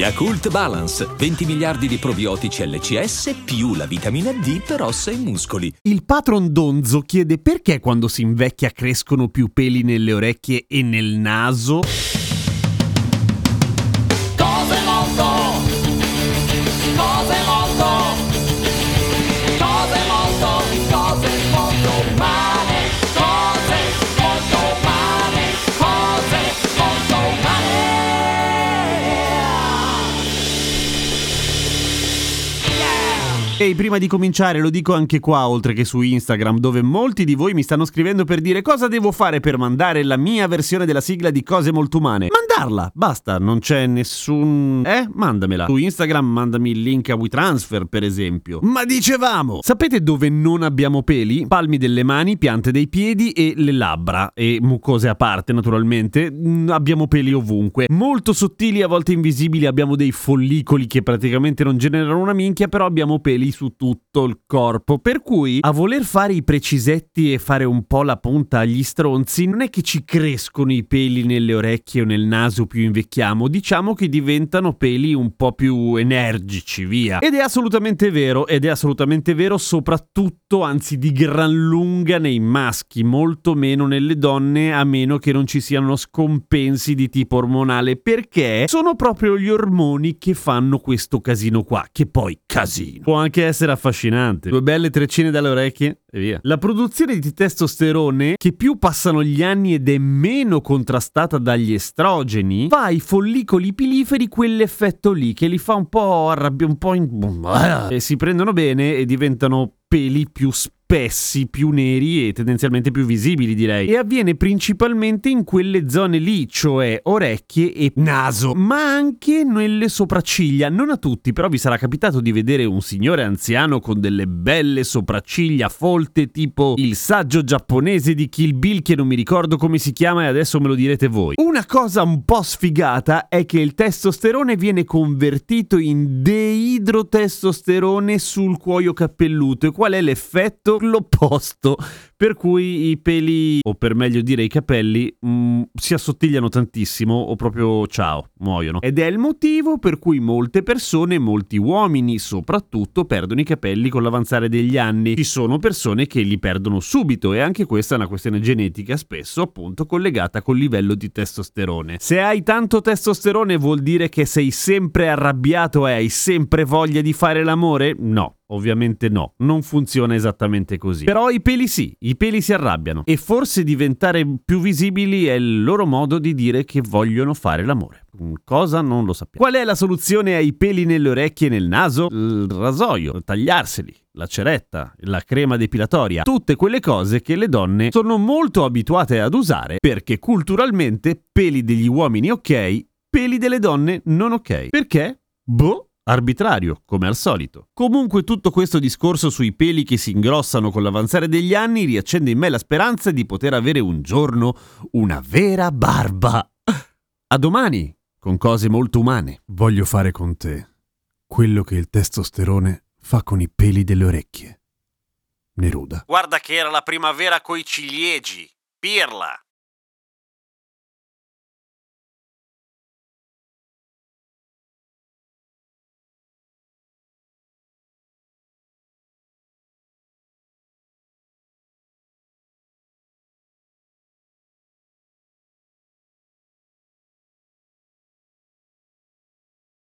Yakult Balance, 20 miliardi di probiotici LCS più la vitamina D per ossa e muscoli. Il patron Donzo chiede perché quando si invecchia crescono più peli nelle orecchie e nel naso. Ehi, prima di cominciare lo dico anche qua, oltre che su Instagram, dove molti di voi mi stanno scrivendo per dire cosa devo fare per mandare la mia versione della sigla di Cose Molto Umane. Mandarla! Basta, non c'è nessun... Eh? Mandamela. Su Instagram mandami il link a WeTransfer, per esempio. Ma dicevamo! Sapete dove non abbiamo peli? Palmi delle mani, piante dei piedi e le labbra. E mucose a parte, naturalmente. Mm, Abbiamo peli ovunque. Molto sottili, a volte invisibili, abbiamo dei follicoli che praticamente non generano una minchia, però abbiamo peli su tutto il corpo. Per cui a voler fare i precisetti e fare un po' la punta agli stronzi, non è che ci crescono i peli nelle orecchie o nel naso più invecchiamo, diciamo che diventano peli un po' più energici, via. Ed è assolutamente vero, ed è assolutamente vero soprattutto, anzi di gran lunga nei maschi, molto meno nelle donne, a meno che non ci siano scompensi di tipo ormonale, perché sono proprio gli ormoni che fanno questo casino qua, che poi casino. Può anche essere affascinante. Due belle treccine dalle orecchie e via. La produzione di testosterone, che più passano gli anni ed è meno contrastata dagli estrogeni, fa ai follicoli piliferi quell'effetto lì che li fa un po' arrabbiare, un po' in... e si prendono bene e diventano peli più spessi, più neri e tendenzialmente più visibili, direi. E avviene principalmente in quelle zone lì, cioè orecchie e naso, ma anche nelle sopracciglia. Non a tutti, però vi sarà capitato di vedere un signore anziano con delle belle sopracciglia folte, tipo il saggio giapponese di Kill Bill, che non mi ricordo come si chiama e adesso me lo direte voi. Una cosa un po' sfigata è che il testosterone viene convertito in deidrotestosterone sul cuoio capelluto. E qual è l'effetto? L'opposto. Per cui i peli, o per meglio dire i capelli, mm, si assottigliano tantissimo o proprio ciao, muoiono. Ed è il motivo per cui molte persone, molti uomini soprattutto, perdono i capelli con l'avanzare degli anni. Ci sono persone che li perdono subito e anche questa è una questione genetica spesso appunto collegata col livello di testosterone. Se hai tanto testosterone vuol dire che sei sempre arrabbiato e hai sempre voglia di fare l'amore? No. Ovviamente no, non funziona esattamente così. Però i peli sì, i peli si arrabbiano e forse diventare più visibili è il loro modo di dire che vogliono fare l'amore. Cosa non lo sappiamo. Qual è la soluzione ai peli nelle orecchie e nel naso? Il rasoio, tagliarseli, la ceretta, la crema depilatoria, tutte quelle cose che le donne sono molto abituate ad usare perché culturalmente peli degli uomini ok, peli delle donne non ok. Perché? Boh. Arbitrario, come al solito. Comunque tutto questo discorso sui peli che si ingrossano con l'avanzare degli anni riaccende in me la speranza di poter avere un giorno una vera barba. A domani, con cose molto umane. Voglio fare con te quello che il testosterone fa con i peli delle orecchie. Neruda. Guarda che era la primavera coi ciliegi. Pirla.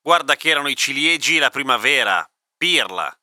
Guarda che erano i ciliegi la primavera. Pirla.